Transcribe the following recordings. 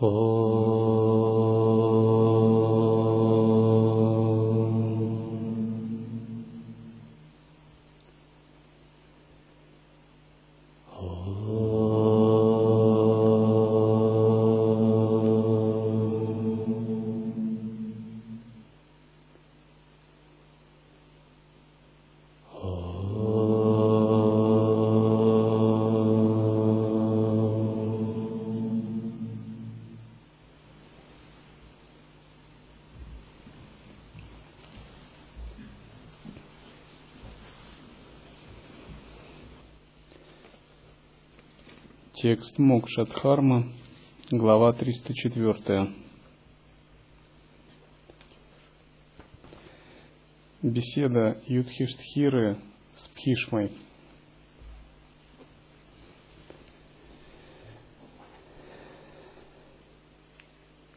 Oh. Текст Мокшадхарма, глава 304. Беседа Юдхиштхиры с Пхишмой.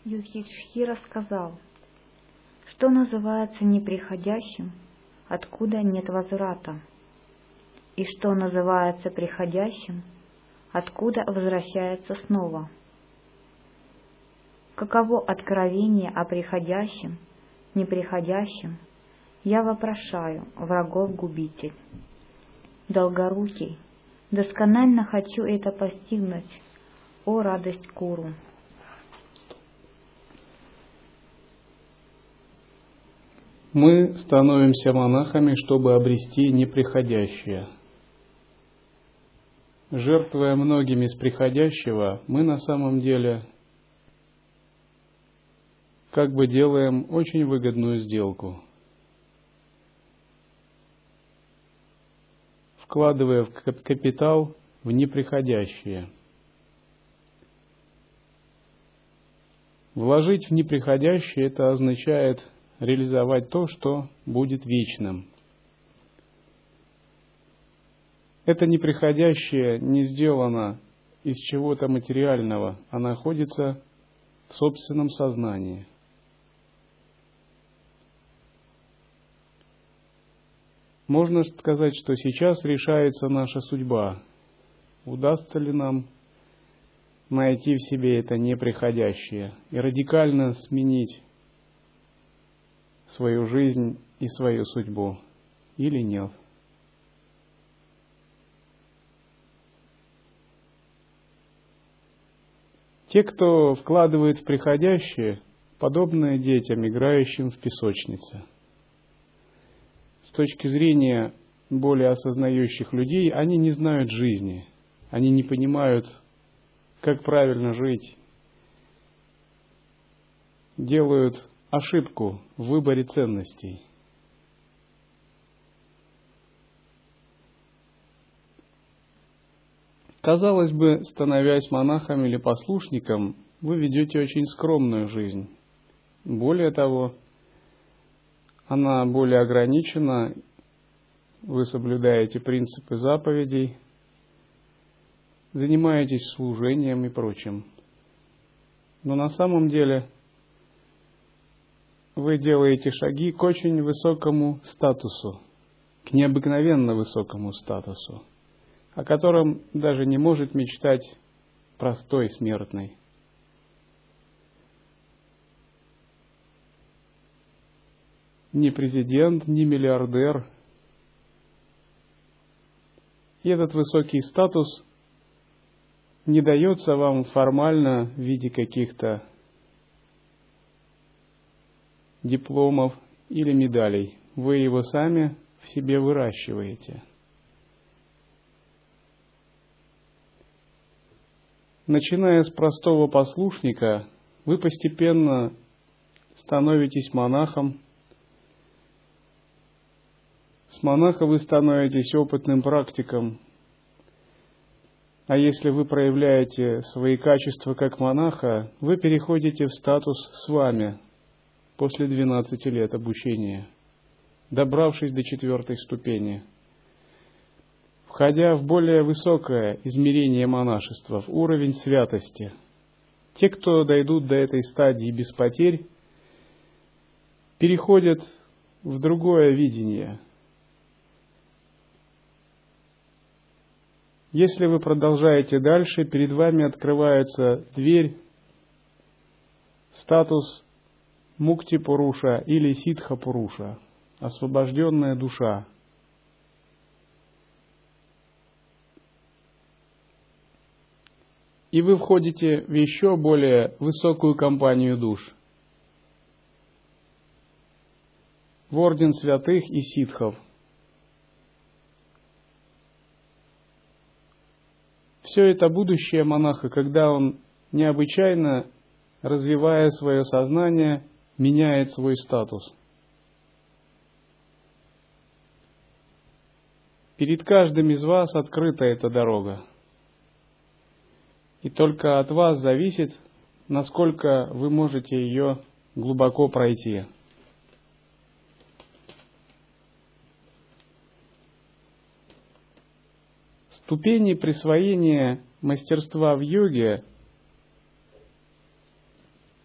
Юдхиштхира сказал, что называется неприходящим, откуда нет возврата, и что называется приходящим – откуда возвращается снова. Каково откровение о приходящем, неприходящем, я вопрошаю, врагов губитель. Долгорукий, досконально хочу это постигнуть, о радость Куру. Мы становимся монахами, чтобы обрести неприходящее – жертвуя многими из приходящего, мы на самом деле как бы делаем очень выгодную сделку. Вкладывая в капитал в неприходящее. Вложить в неприходящее это означает реализовать то, что будет вечным – Это неприходящее не сделано из чего-то материального, а находится в собственном сознании. Можно сказать, что сейчас решается наша судьба. Удастся ли нам найти в себе это неприходящее и радикально сменить свою жизнь и свою судьбу или нет? Те, кто вкладывает в приходящее, подобные детям, играющим в песочнице. С точки зрения более осознающих людей, они не знают жизни, они не понимают, как правильно жить, делают ошибку в выборе ценностей – Казалось бы, становясь монахом или послушником, вы ведете очень скромную жизнь. Более того, она более ограничена, вы соблюдаете принципы заповедей, занимаетесь служением и прочим. Но на самом деле вы делаете шаги к очень высокому статусу, к необыкновенно высокому статусу о котором даже не может мечтать простой смертный. Ни президент, ни миллиардер. И этот высокий статус не дается вам формально в виде каких-то дипломов или медалей. Вы его сами в себе выращиваете – Начиная с простого послушника, вы постепенно становитесь монахом. С монаха вы становитесь опытным практиком. А если вы проявляете свои качества как монаха, вы переходите в статус с вами после 12 лет обучения, добравшись до четвертой ступени – входя в более высокое измерение монашества, в уровень святости. Те, кто дойдут до этой стадии без потерь, переходят в другое видение. Если вы продолжаете дальше, перед вами открывается дверь статус Мукти Пуруша или Ситха Пуруша, освобожденная душа. И вы входите в еще более высокую компанию душ. В орден святых и ситхов. Все это будущее монаха, когда он необычайно, развивая свое сознание, меняет свой статус. Перед каждым из вас открыта эта дорога. И только от вас зависит, насколько вы можете ее глубоко пройти. Ступени присвоения мастерства в йоге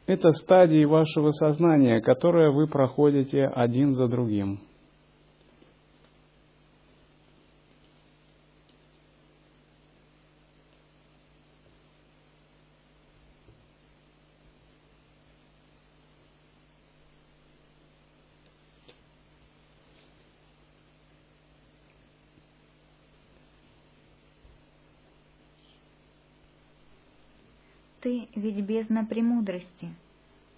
это стадии вашего сознания, которые вы проходите один за другим. Ты ведь бездна премудрости.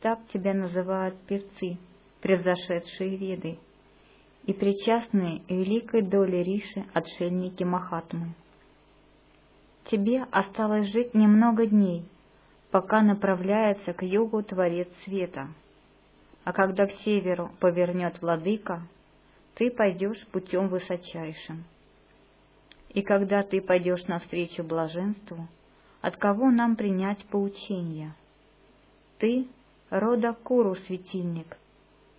Так тебя называют певцы, превзошедшие веды, и причастные великой доле Риши отшельники Махатмы. Тебе осталось жить немного дней, пока направляется к югу Творец Света. А когда к северу повернет Владыка, ты пойдешь путем высочайшим. И когда ты пойдешь навстречу блаженству, от кого нам принять поучение? Ты — рода Куру светильник,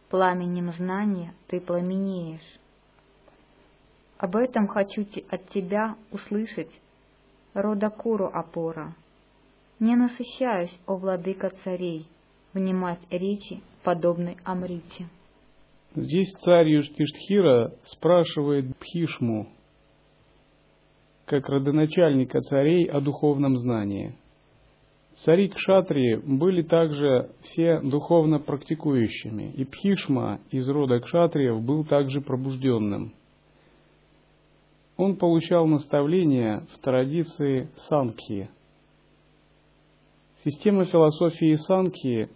пламенем знания ты пламенеешь. Об этом хочу от тебя услышать, рода Куру опора. Не насыщаюсь, о владыка царей, внимать речи, подобной Амрите. Здесь царь Юштиштхира спрашивает Бхишму, как родоначальника царей о духовном знании. Цари Кшатрии были также все духовно практикующими, и Пхишма из рода Кшатриев был также пробужденным. Он получал наставления в традиции Санкхи. Система философии Санкхи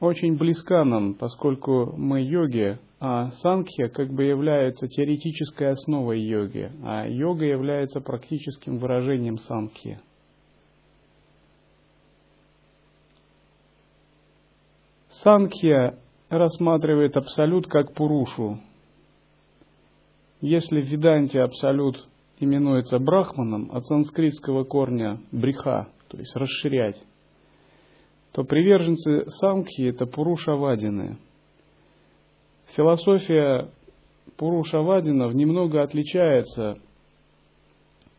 очень близка нам, поскольку мы йоги, а Санкхья как бы является теоретической основой йоги, а йога является практическим выражением Санкхи. Санкхья рассматривает абсолют как пурушу. Если в Веданте абсолют именуется брахманом от санскритского корня бриха, то есть расширять, то приверженцы Самхи – это Пурушавадины. Философия Пурушавадинов немного отличается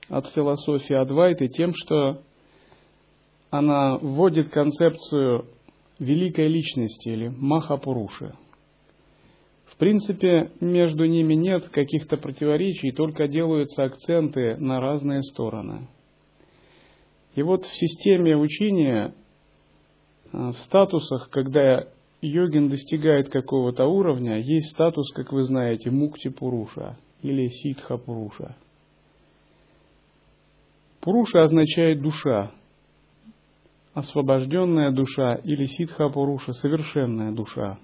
от философии Адвайты тем, что она вводит концепцию великой личности или Махапуруши. В принципе, между ними нет каких-то противоречий, только делаются акценты на разные стороны. И вот в системе учения в статусах, когда йогин достигает какого-то уровня, есть статус, как вы знаете, мукти пуруша или ситха пуруша. Пуруша означает душа, освобожденная душа или ситха пуруша, совершенная душа.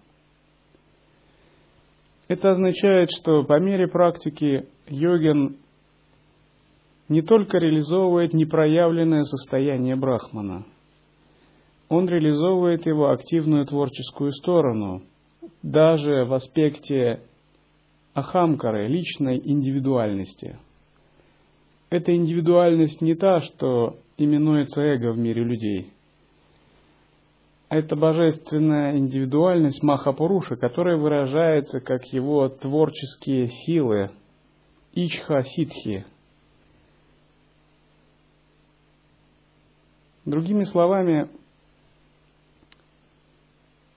Это означает, что по мере практики йогин не только реализовывает непроявленное состояние брахмана – он реализовывает его активную творческую сторону, даже в аспекте ахамкары, личной индивидуальности. Эта индивидуальность не та, что именуется эго в мире людей. Это божественная индивидуальность Махапуруша, которая выражается как его творческие силы, ичха ситхи. Другими словами,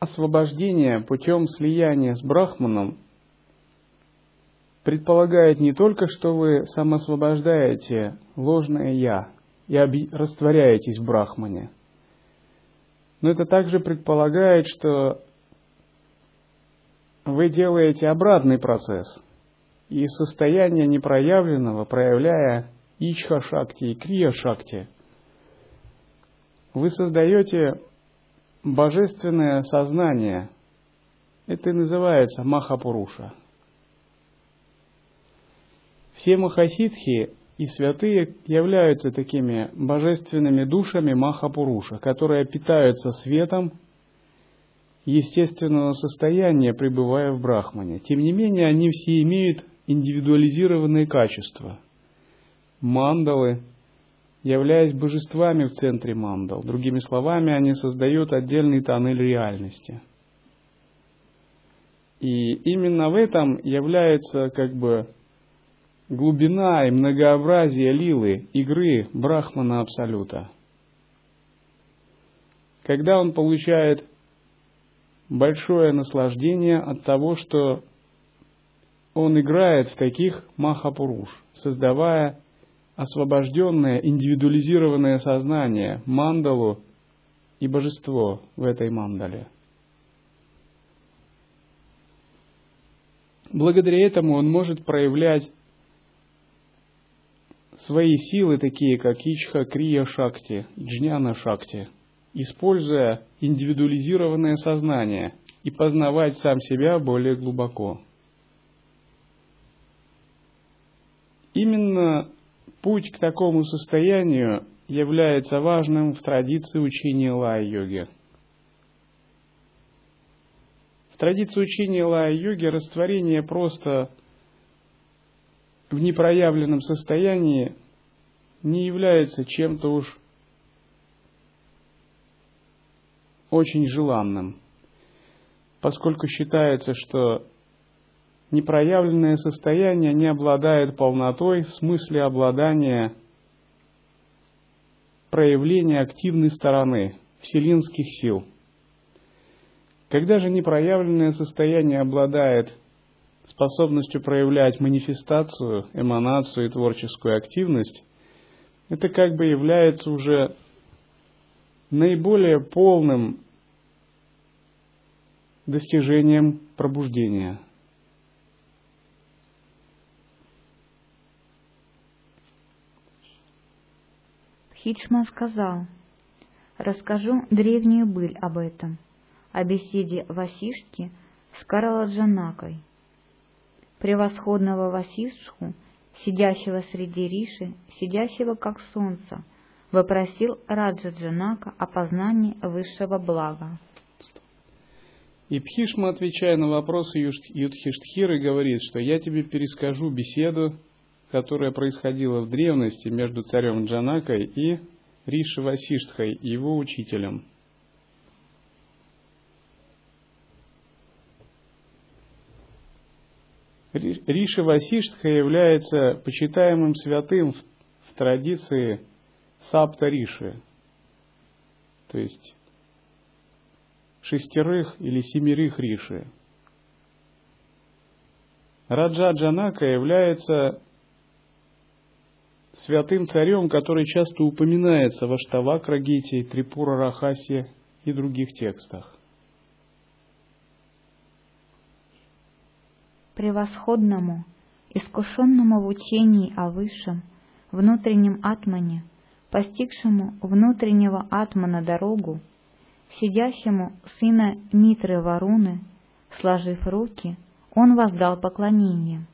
освобождение путем слияния с Брахманом предполагает не только, что вы самосвобождаете ложное «я» и растворяетесь в Брахмане, Но это также предполагает, что вы делаете обратный процесс. И состояние непроявленного, проявляя ичха-шакти и крия-шакти, вы создаете божественное сознание. Это и называется Махапуруша. Все махасидхи и святые являются такими божественными душами Махапуруша, которые питаются светом естественного состояния, пребывая в Брахмане. Тем не менее, они все имеют индивидуализированные качества. Мандалы, являясь божествами в центре мандал. Другими словами, они создают отдельный тоннель реальности. И именно в этом является как бы глубина и многообразие лилы, игры Брахмана Абсолюта. Когда он получает большое наслаждение от того, что он играет в таких махапуруш, создавая освобожденное, индивидуализированное сознание, мандалу и божество в этой мандале. Благодаря этому он может проявлять свои силы, такие как Ичха Крия Шакти, Джняна Шакти, используя индивидуализированное сознание и познавать сам себя более глубоко. Именно путь к такому состоянию является важным в традиции учения лая-йоги. В традиции учения лая-йоги растворение просто в непроявленном состоянии не является чем-то уж очень желанным, поскольку считается, что непроявленное состояние не обладает полнотой в смысле обладания проявления активной стороны вселенских сил. Когда же непроявленное состояние обладает способностью проявлять манифестацию, эманацию и творческую активность, это как бы является уже наиболее полным достижением пробуждения. Хичма сказал, расскажу древнюю быль об этом, о беседе Васиштки с Караладжанакой – превосходного Васишху, сидящего среди Риши, сидящего как солнце, вопросил Раджа Джанака о познании высшего блага. И Пхишма, отвечая на вопросы Юдхиштхиры, говорит, что я тебе перескажу беседу, которая происходила в древности между царем Джанакой и Риши Васиштхой, его учителем – Риши Васиштха является почитаемым святым в, в традиции Сапта Риши, то есть шестерых или семерых Риши. Раджа Джанака является святым царем, который часто упоминается в Аштавакрагите, Трипура Рахасе и других текстах. превосходному, искушенному в учении о высшем, внутреннем атмане, постигшему внутреннего атмана дорогу, сидящему сына Митры Варуны, сложив руки, он воздал поклонение.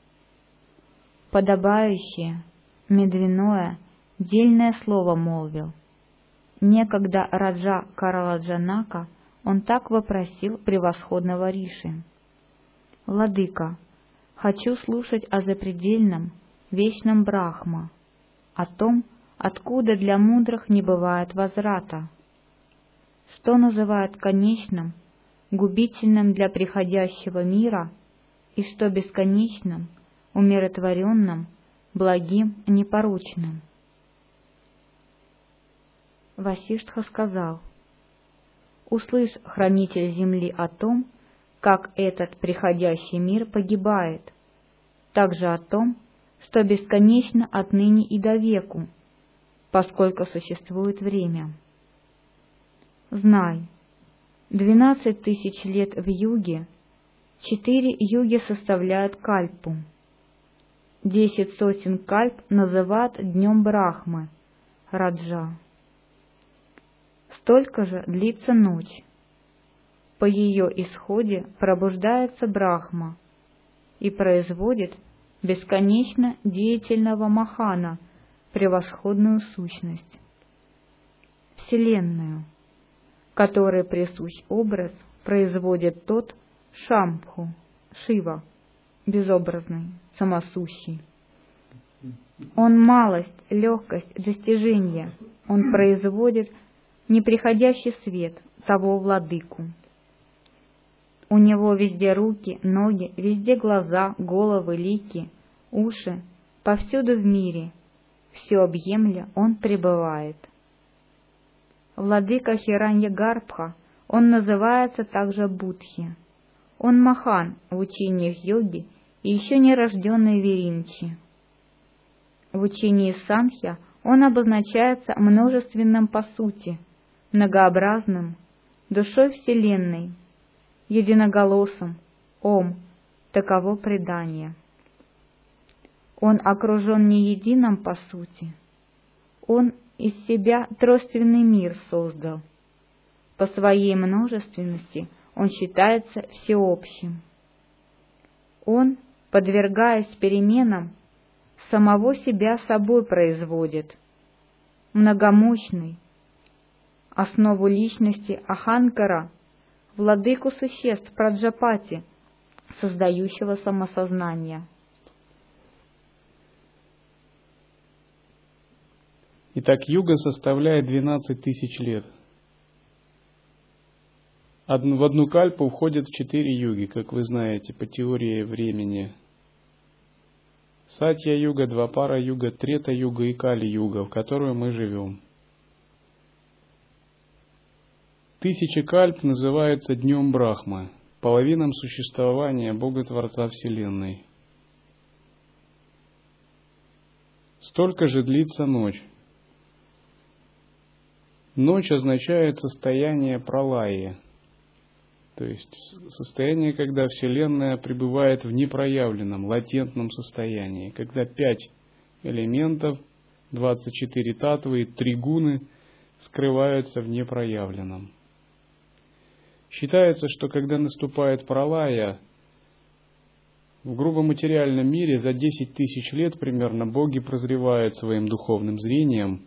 Подобающее, медвяное, дельное слово молвил. Некогда Раджа Караладжанака он так вопросил превосходного Риши. «Владыка, Хочу слушать о запредельном, вечном Брахма, о том, откуда для мудрых не бывает возврата. Что называют конечным, губительным для приходящего мира, и что бесконечным, умиротворенным, благим, непорочным. Васиштха сказал, «Услышь, хранитель земли, о том, как этот приходящий мир погибает, также о том, что бесконечно отныне и до веку, поскольку существует время. Знай, Двенадцать тысяч лет в юге, четыре юги составляют кальпу. Десять сотен кальп называют днем Брахмы, Раджа. Столько же длится ночь. По ее исходе пробуждается Брахма и производит бесконечно деятельного Махана, превосходную сущность, Вселенную, которой присущ образ производит тот Шампху, Шива, безобразный, самосущий. Он малость, легкость, достижение. Он производит неприходящий свет, того владыку. У него везде руки, ноги, везде глаза, головы, лики, уши, повсюду в мире. Все объемля он пребывает. Владыка Хиранья Гарбха, он называется также Будхи. Он Махан в учениях йоги и еще не рожденный Веринчи. В учении Санхья он обозначается множественным по сути, многообразным, душой Вселенной, единоголосым, Ом, таково предание. Он окружен не единым по сути. Он из себя тройственный мир создал. По своей множественности он считается всеобщим. Он, подвергаясь переменам, самого себя собой производит, многомощный, основу личности Аханкара, владыку существ Праджапати, создающего самосознание. Итак, юга составляет 12 тысяч лет. В одну кальпу входят четыре юги, как вы знаете, по теории времени. Сатья-юга, Двапара-юга, Трета-юга и Кали-юга, в которую мы живем. Тысяча кальп называется Днем Брахмы, половином существования Бога-Творца Вселенной. Столько же длится ночь. Ночь означает состояние пролаи, то есть состояние, когда Вселенная пребывает в непроявленном, латентном состоянии, когда пять элементов, 24 татвы и три гуны скрываются в непроявленном. Считается, что когда наступает пролая, в грубо материальном мире за 10 тысяч лет примерно боги прозревают своим духовным зрением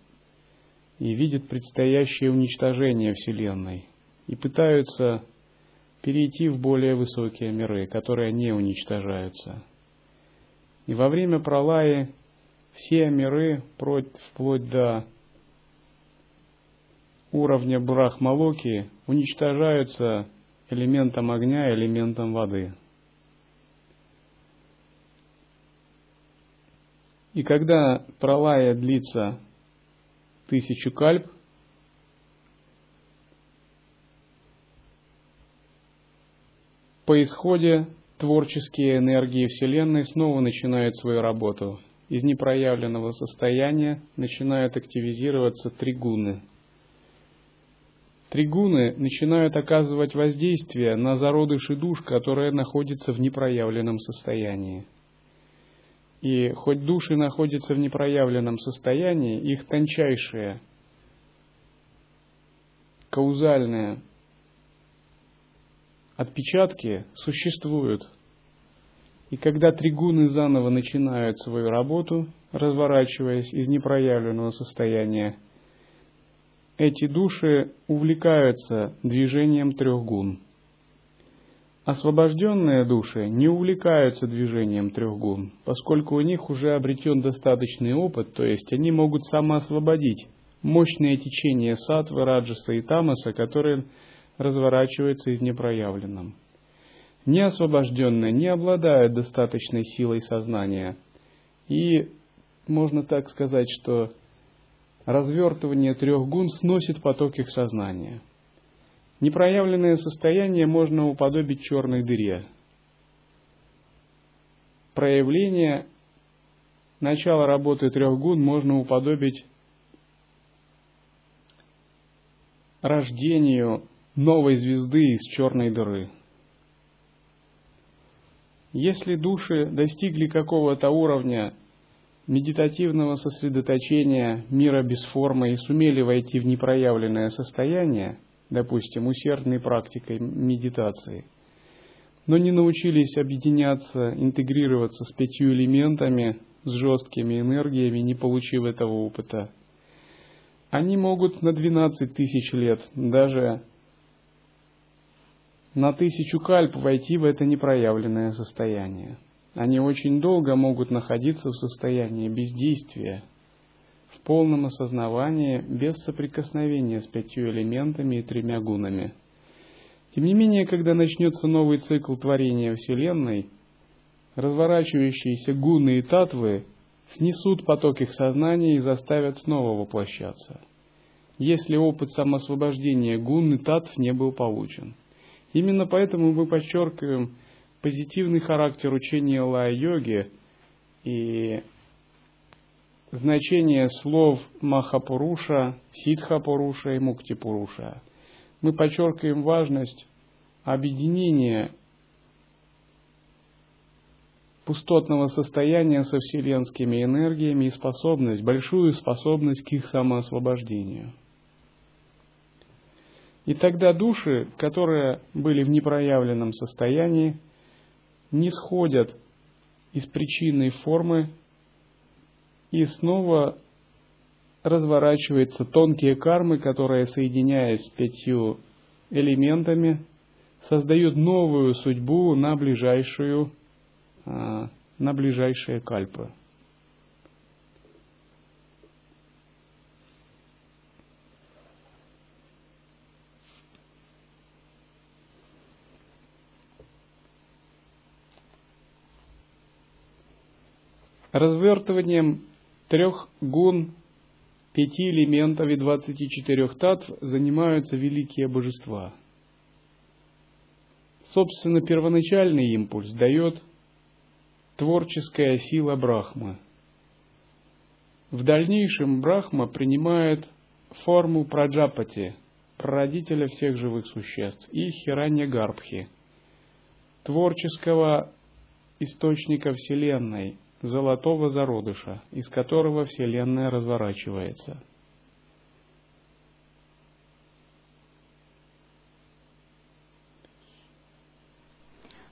и видят предстоящее уничтожение Вселенной и пытаются перейти в более высокие миры, которые не уничтожаются. И во время пролаи все миры, вплоть до уровня Брахмалоки уничтожаются элементом огня, элементом воды. И когда пролая длится тысячу кальп, по исходе творческие энергии Вселенной снова начинают свою работу. Из непроявленного состояния начинают активизироваться тригуны – Тригуны начинают оказывать воздействие на зародыши душ, которые находятся в непроявленном состоянии. И хоть души находятся в непроявленном состоянии, их тончайшие каузальные отпечатки существуют. И когда тригуны заново начинают свою работу, разворачиваясь из непроявленного состояния, эти души увлекаются движением трех гун. Освобожденные души не увлекаются движением трех гун, поскольку у них уже обретен достаточный опыт, то есть они могут самоосвободить мощное течение сатвы, раджаса и тамаса, которое разворачивается из непроявленном. Неосвобожденные не обладают достаточной силой сознания. И можно так сказать, что развертывание трех гун сносит поток их сознания. Непроявленное состояние можно уподобить черной дыре. Проявление начала работы трех гун можно уподобить рождению новой звезды из черной дыры. Если души достигли какого-то уровня медитативного сосредоточения мира без формы и сумели войти в непроявленное состояние, допустим, усердной практикой медитации, но не научились объединяться, интегрироваться с пятью элементами, с жесткими энергиями, не получив этого опыта, они могут на 12 тысяч лет, даже на тысячу кальп войти в это непроявленное состояние. Они очень долго могут находиться в состоянии бездействия, в полном осознавании, без соприкосновения с пятью элементами и тремя гунами. Тем не менее, когда начнется новый цикл творения Вселенной, разворачивающиеся гуны и татвы снесут поток их сознания и заставят снова воплощаться, если опыт самосвобождения гун и татв не был получен. Именно поэтому мы подчеркиваем позитивный характер учения лая-йоги и значение слов Махапуруша, Сидхапуруша и Муктипуруша. Мы подчеркиваем важность объединения пустотного состояния со вселенскими энергиями и способность, большую способность к их самоосвобождению. И тогда души, которые были в непроявленном состоянии, не сходят из причинной формы и снова разворачиваются тонкие кармы, которые, соединяясь с пятью элементами, создают новую судьбу на ближайшую, а, на ближайшие кальпы. Развертыванием трех гун, пяти элементов и двадцати четырех татв занимаются великие божества. Собственно, первоначальный импульс дает творческая сила Брахмы. В дальнейшем Брахма принимает форму Праджапати, прародителя всех живых существ, и Хиранья Гарбхи, творческого источника Вселенной, золотого зародыша, из которого Вселенная разворачивается.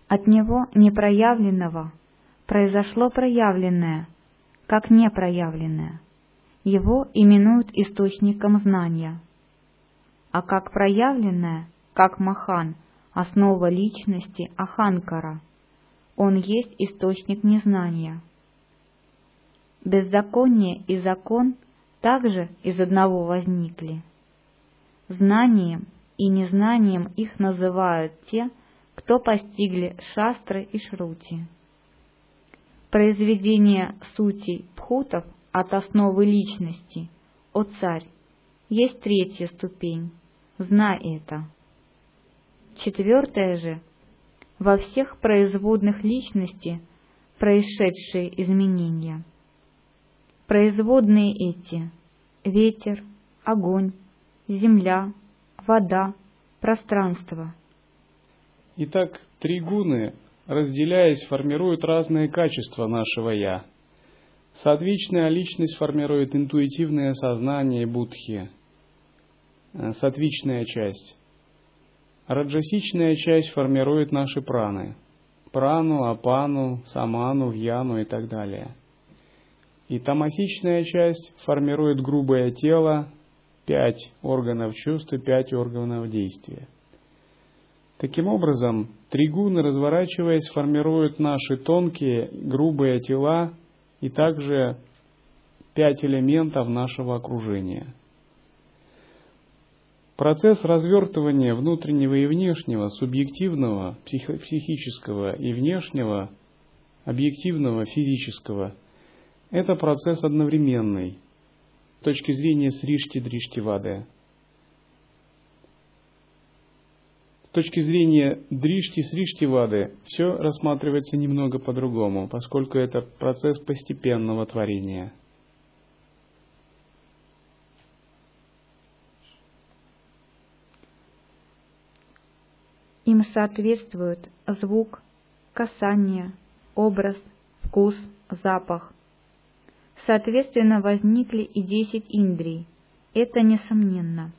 От него непроявленного произошло проявленное, как непроявленное. Его именуют источником знания. А как проявленное, как Махан, основа личности Аханкара, он есть источник незнания. Беззаконие и закон также из одного возникли. Знанием и незнанием их называют те, кто постигли шастры и шрути. Произведение сути пхутов от основы личности, о царь, есть третья ступень, знай это. Четвертая же, во всех производных личности происшедшие изменения – Производные эти — ветер, огонь, земля, вода, пространство. Итак, три гуны, разделяясь, формируют разные качества нашего «я». Сатвичная личность формирует интуитивное сознание будхи, э, сатвичная часть. Раджасичная часть формирует наши праны. Прану, апану, саману, вьяну и так далее – и тамасичная часть формирует грубое тело, пять органов чувств и пять органов действия. Таким образом, тригуны, разворачиваясь, формируют наши тонкие, грубые тела и также пять элементов нашего окружения. Процесс развертывания внутреннего и внешнего, субъективного, психического и внешнего, объективного, физического – это процесс одновременный с точки зрения Сришти Дришти Вады. С точки зрения Дришти Сришти Вады все рассматривается немного по-другому, поскольку это процесс постепенного творения. Им соответствуют звук, касание, образ, вкус, запах. Соответственно, возникли и десять индрий. Это несомненно.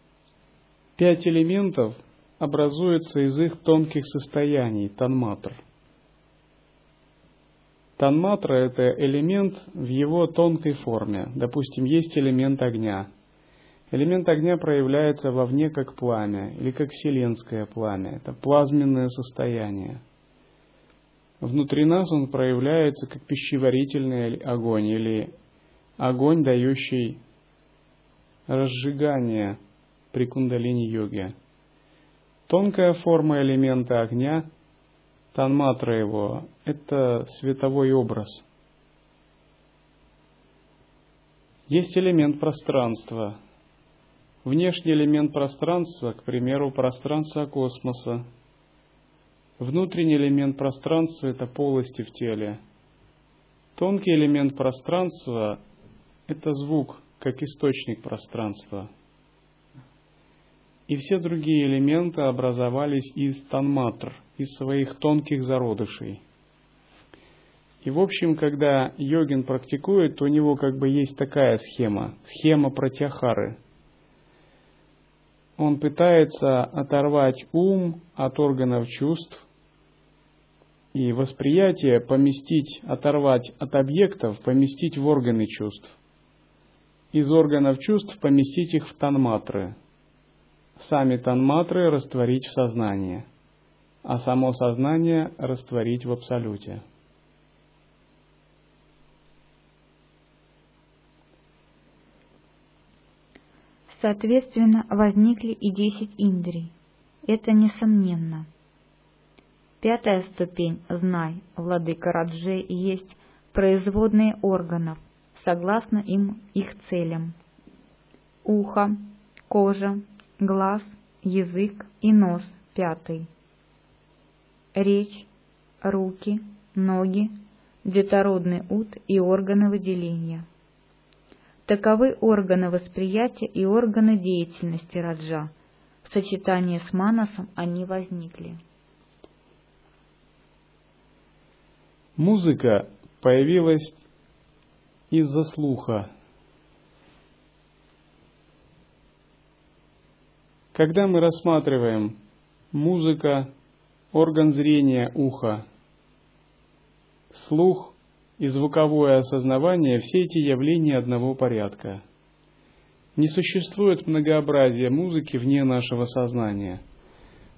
Пять элементов образуются из их тонких состояний, танматр. Танматра – это элемент в его тонкой форме. Допустим, есть элемент огня. Элемент огня проявляется вовне как пламя или как вселенское пламя. Это плазменное состояние. Внутри нас он проявляется как пищеварительный огонь или огонь, дающий разжигание при кундалини-йоге. Тонкая форма элемента огня, танматра его, это световой образ. Есть элемент пространства. Внешний элемент пространства, к примеру, пространство космоса. Внутренний элемент пространства – это полости в теле. Тонкий элемент пространства – это звук, как источник пространства – и все другие элементы образовались из танматр, из своих тонких зародышей. И в общем, когда йогин практикует, то у него как бы есть такая схема, схема протяхары. Он пытается оторвать ум от органов чувств и восприятие поместить, оторвать от объектов, поместить в органы чувств. Из органов чувств поместить их в танматры, сами танматры растворить в сознании, а само сознание растворить в абсолюте. Соответственно, возникли и десять индрий. Это несомненно. Пятая ступень «Знай», владыка Раджи, есть производные органов, согласно им их целям. Ухо, кожа, глаз, язык и нос – пятый. Речь, руки, ноги, детородный ут и органы выделения. Таковы органы восприятия и органы деятельности Раджа. В сочетании с Манасом они возникли. Музыка появилась из-за слуха, Когда мы рассматриваем музыка, орган зрения уха, слух и звуковое осознавание, все эти явления одного порядка. Не существует многообразия музыки вне нашего сознания.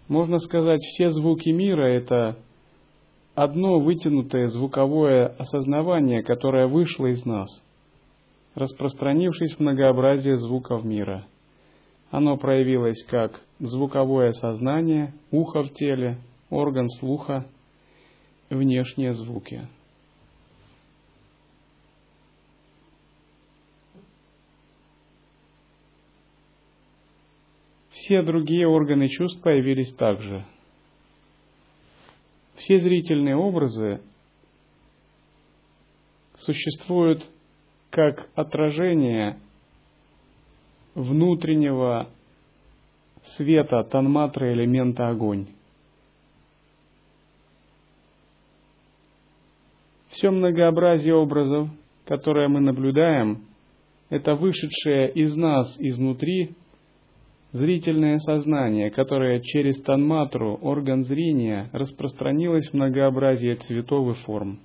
Можно сказать, все звуки мира – это одно вытянутое звуковое осознавание, которое вышло из нас, распространившись в многообразие звуков мира – оно проявилось как звуковое сознание, ухо в теле, орган слуха, внешние звуки. Все другие органы чувств появились также. Все зрительные образы существуют как отражение внутреннего света танматры элемента огонь. Все многообразие образов, которое мы наблюдаем, это вышедшее из нас изнутри зрительное сознание, которое через танматру, орган зрения, распространилось в многообразие цветов и форм.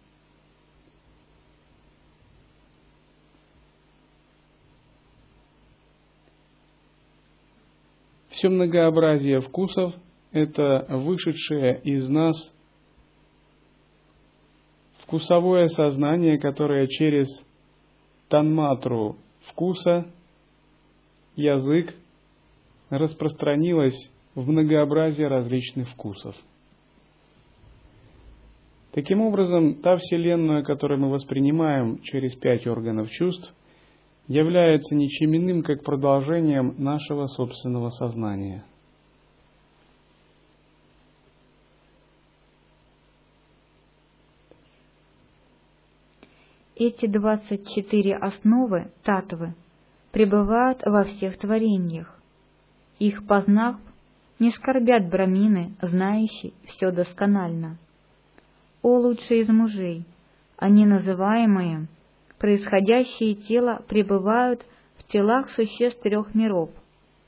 Все многообразие вкусов – это вышедшее из нас вкусовое сознание, которое через танматру вкуса, язык распространилось в многообразие различных вкусов. Таким образом, та Вселенная, которую мы воспринимаем через пять органов чувств, является ничем иным, как продолжением нашего собственного сознания. Эти двадцать четыре основы, татвы, пребывают во всех творениях. Их познав, Не скорбят брамины, знающие все досконально. О лучшие из мужей, они называемые, происходящие тела пребывают в телах существ трех миров,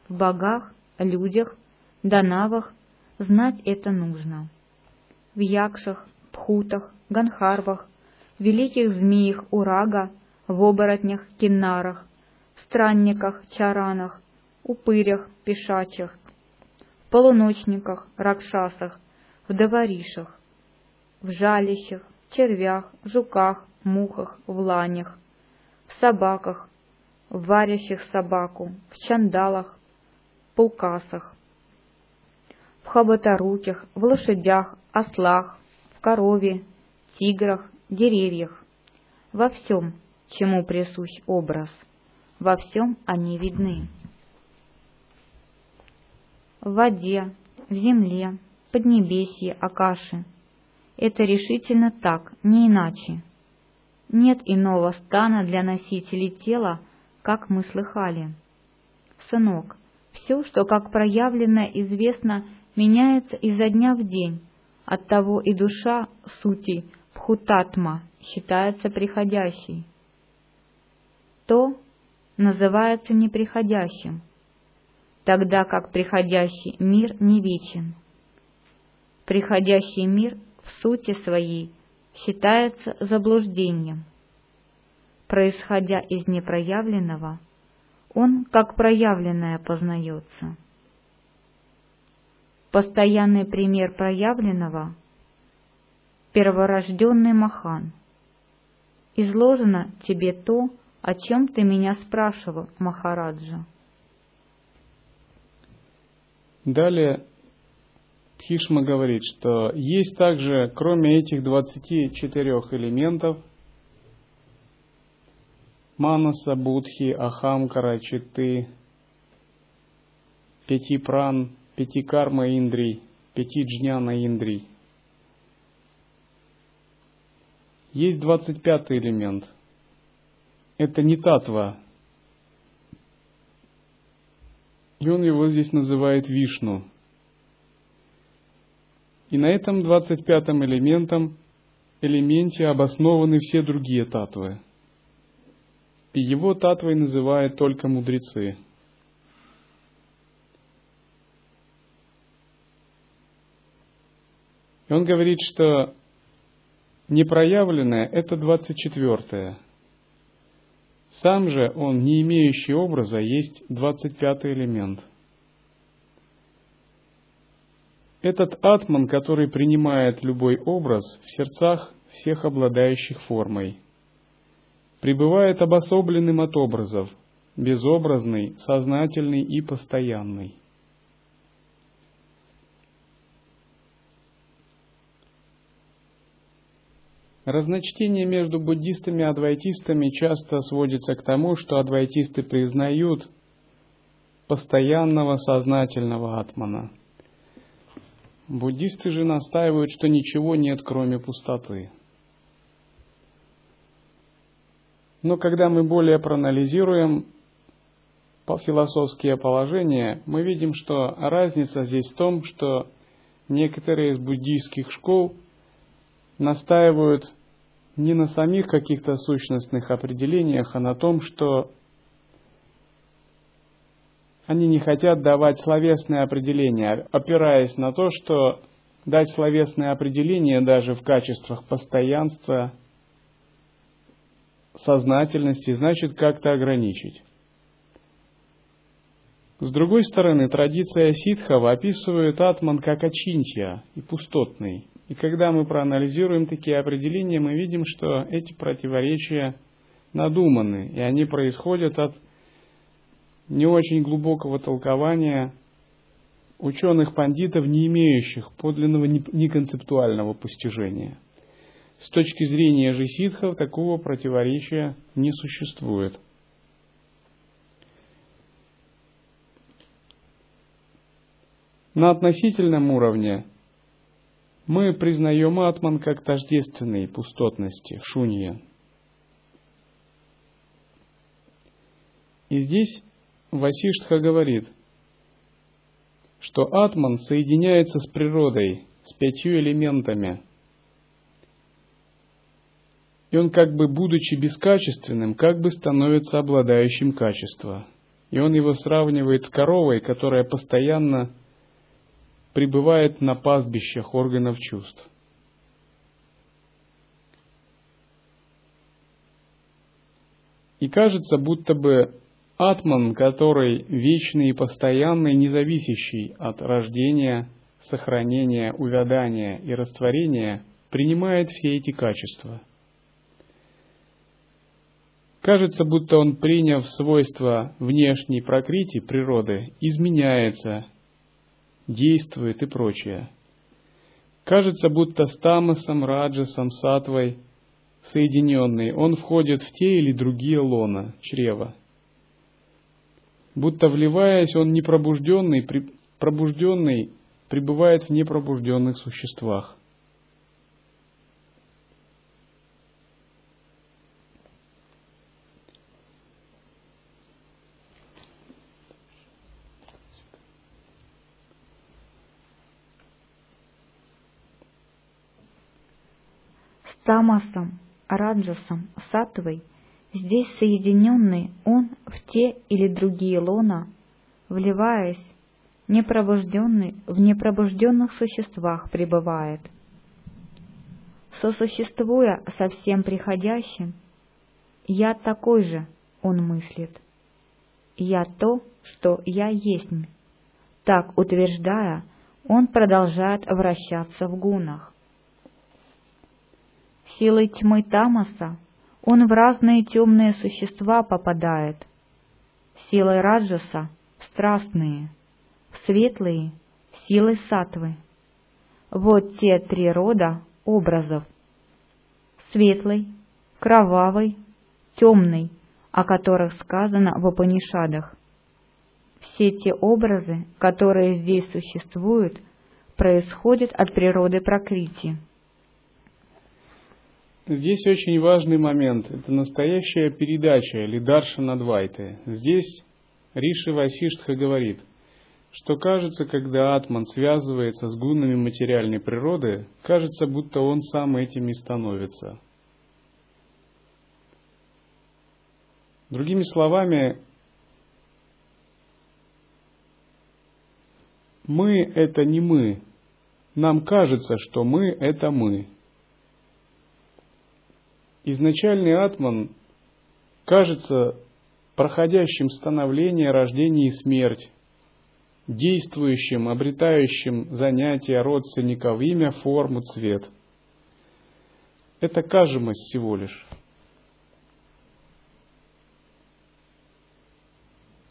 в богах, людях, данавах, знать это нужно. В якшах, пхутах, ганхарвах, великих змеях урага, в оборотнях, киннарах, странниках, чаранах, упырях, пешачих, полуночниках, ракшасах, в даваришах, в жалищах, червях, жуках, мухах, в ланях, в собаках, в варящих собаку, в чандалах, пулкасах, в хоботоруких, в лошадях, ослах, в корове, тиграх, деревьях, во всем, чему присущ образ, во всем они видны. В воде, в земле, поднебесье, акаши. Это решительно так, не иначе. Нет иного стана для носителей тела, как мы слыхали. Сынок, все, что как проявлено известно, меняется изо дня в день, оттого и душа сути Пхутатма считается приходящей. То называется неприходящим, тогда как приходящий мир не вечен. Приходящий мир в сути своей считается заблуждением. Происходя из непроявленного, он как проявленное познается. Постоянный пример проявленного — перворожденный Махан. Изложено тебе то, о чем ты меня спрашивал, Махараджа. Далее Пхишма говорит, что есть также, кроме этих 24 элементов, Манаса, Будхи, Ахамкара, Читы, пяти пран, пяти карма индрий, пяти джняна индрий. Есть двадцать пятый элемент. Это не татва. И он его здесь называет Вишну. И на этом двадцать пятом элементом, элементе обоснованы все другие татвы. И его татвой называют только мудрецы – И он говорит, что непроявленное – это 24-е. Сам же он, не имеющий образа, есть 25-й элемент. Этот атман, который принимает любой образ в сердцах всех обладающих формой, пребывает обособленным от образов, безобразный, сознательный и постоянный. Разночтение между буддистами и адвайтистами часто сводится к тому, что адвайтисты признают постоянного сознательного атмана. Буддисты же настаивают, что ничего нет, кроме пустоты. Но когда мы более проанализируем философские положения, мы видим, что разница здесь в том, что некоторые из буддийских школ – настаивают не на самих каких-то сущностных определениях, а на том, что они не хотят давать словесное определение, опираясь на то, что дать словесное определение даже в качествах постоянства, сознательности, значит как-то ограничить. С другой стороны, традиция ситхова описывает атман как очинтья и пустотный. И когда мы проанализируем такие определения, мы видим, что эти противоречия надуманы, и они происходят от не очень глубокого толкования ученых пандитов, не имеющих подлинного неконцептуального постижения. С точки зрения же ситхов такого противоречия не существует. На относительном уровне мы признаем атман как тождественный пустотности, шунья. И здесь Васиштха говорит, что атман соединяется с природой, с пятью элементами. И он как бы, будучи бескачественным, как бы становится обладающим качества. И он его сравнивает с коровой, которая постоянно пребывает на пастбищах органов чувств. И кажется, будто бы атман, который вечный и постоянный, независящий от рождения, сохранения, увядания и растворения, принимает все эти качества. Кажется, будто он, приняв свойства внешней прокрити природы, изменяется, действует и прочее. Кажется, будто с тамасом, раджасом, сатвой – соединенный, он входит в те или другие лона, чрева. Будто вливаясь, он непробужденный, при, пробужденный пребывает в непробужденных существах. С тамасом раджасом, сатвой, здесь соединенный он в те или другие лона, вливаясь, непробужденный в непробужденных существах пребывает. Сосуществуя со всем приходящим, я такой же, он мыслит. Я то, что я есть. Так утверждая, он продолжает вращаться в гунах. Силой тьмы Тамаса он в разные темные существа попадает. Силой Раджаса — в страстные, в светлые — силой Сатвы. Вот те три рода образов. Светлый, кровавый, темный, о которых сказано в Апанишадах. Все те образы, которые здесь существуют, происходят от природы Пракрити. Здесь очень важный момент. Это настоящая передача или даршана Двайты. Здесь Риши Васиштха говорит, что кажется, когда Атман связывается с гунами материальной природы, кажется, будто он сам этим и становится. Другими словами, мы — это не мы. Нам кажется, что мы — это мы. Изначальный атман кажется проходящим становление, рождение и смерть, действующим, обретающим занятия родственников, имя, форму, цвет. Это кажемость всего лишь.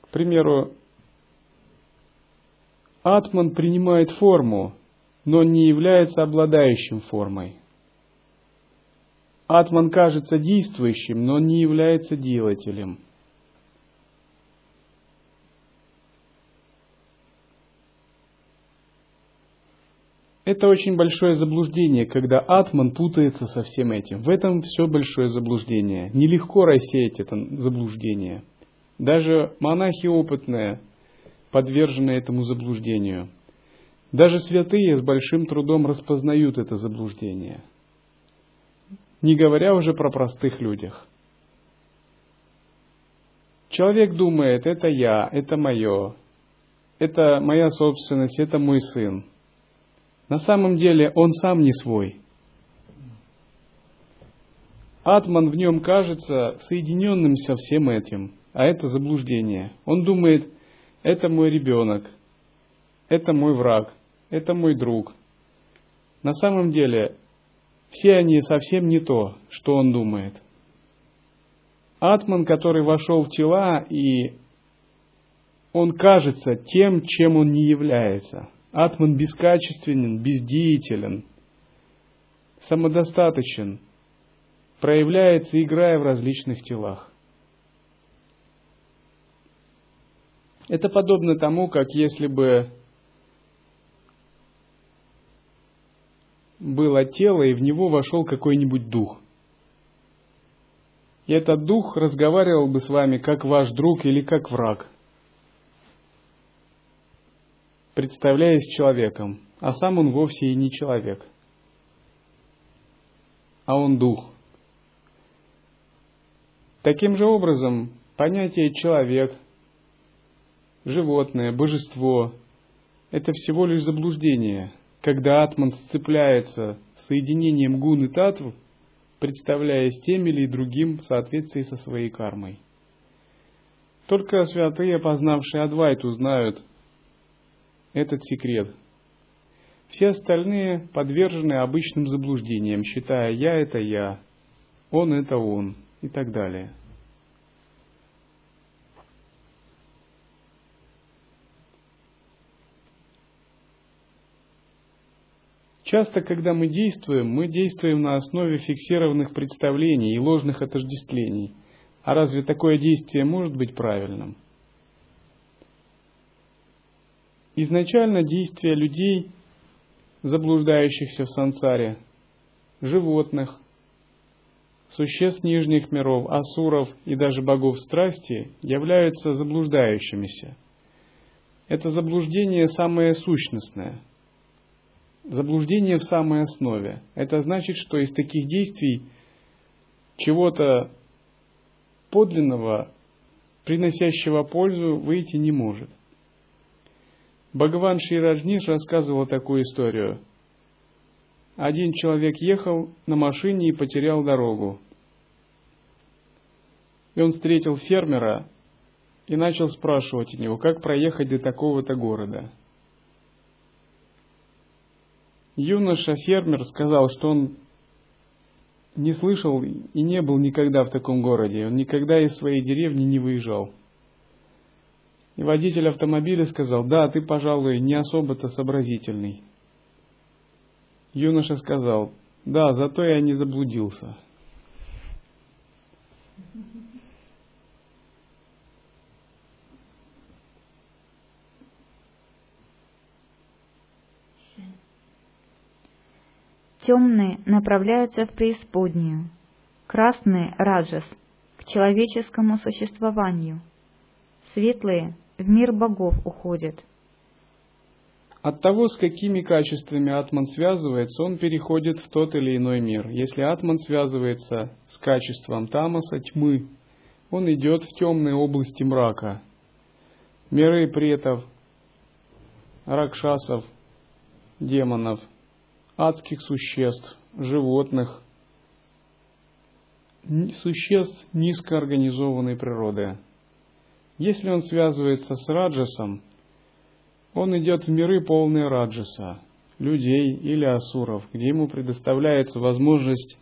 К примеру, атман принимает форму, но не является обладающим формой. Атман кажется действующим, но не является делателем. Это очень большое заблуждение, когда атман путается со всем этим. В этом все большое заблуждение. Нелегко рассеять это заблуждение. Даже монахи опытные подвержены этому заблуждению. Даже святые с большим трудом распознают это заблуждение – не говоря уже про простых людях. Человек думает, это я, это мое, это моя собственность, это мой сын. На самом деле он сам не свой. Атман в нем кажется соединенным со всем этим, а это заблуждение. Он думает, это мой ребенок, это мой враг, это мой друг. На самом деле все они совсем не то, что он думает. Атман, который вошел в тела, и он кажется тем, чем он не является. Атман бескачественен, бездеятелен, самодостаточен, проявляется, играя в различных телах. Это подобно тому, как если бы было тело, и в него вошел какой-нибудь дух. И этот дух разговаривал бы с вами как ваш друг или как враг. представляясь человеком, а сам он вовсе и не человек, а он дух. Таким же образом, понятие человек, животное, божество – это всего лишь заблуждение, когда атман сцепляется с соединением гун и татв, представляясь тем или другим в соответствии со своей кармой. Только святые, познавшие Адвайту, знают этот секрет. Все остальные подвержены обычным заблуждениям, считая «я – это я», «он – это он» и так далее. Часто, когда мы действуем, мы действуем на основе фиксированных представлений и ложных отождествлений. А разве такое действие может быть правильным? Изначально действия людей, заблуждающихся в сансаре, животных, существ нижних миров, асуров и даже богов страсти являются заблуждающимися. Это заблуждение самое сущностное. Заблуждение в самой основе. Это значит, что из таких действий чего-то подлинного, приносящего пользу, выйти не может. Бхагаван Шри рассказывал такую историю – один человек ехал на машине и потерял дорогу. И он встретил фермера и начал спрашивать у него, как проехать до такого-то города. Юноша-фермер сказал, что он не слышал и не был никогда в таком городе. Он никогда из своей деревни не выезжал. И водитель автомобиля сказал, да, ты, пожалуй, не особо-то сообразительный. Юноша сказал, да, зато я не заблудился. Темные направляются в преисподнюю, красные – раджас, к человеческому существованию, светлые – в мир богов уходят – от того, с какими качествами атман связывается, он переходит в тот или иной мир. Если атман связывается с качеством тамаса, тьмы, он идет в темные области мрака. Миры претов, ракшасов, демонов, адских существ, животных, существ низкоорганизованной природы. Если он связывается с раджасом, он идет в миры полные раджаса, людей или асуров, где ему предоставляется возможность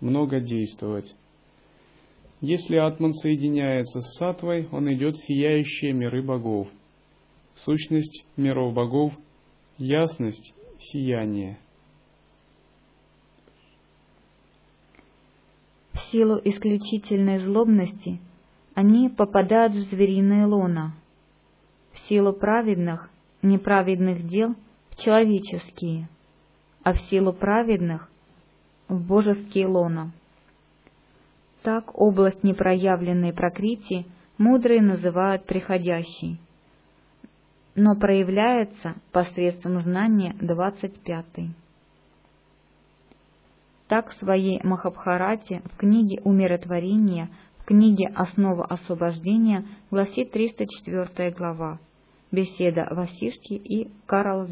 много действовать. Если атман соединяется с сатвой, он идет в сияющие миры богов. Сущность миров богов – ясность, сияние. В силу исключительной злобности они попадают в звериное лоно. В силу праведных неправедных дел в человеческие, а в силу праведных в божеские лона. Так область непроявленной прокрити мудрые называют приходящей, но проявляется посредством знания 25. Так в своей Махабхарате в книге «Умиротворение», в книге «Основа освобождения» гласит 304 глава – Беседа Васишки и Карл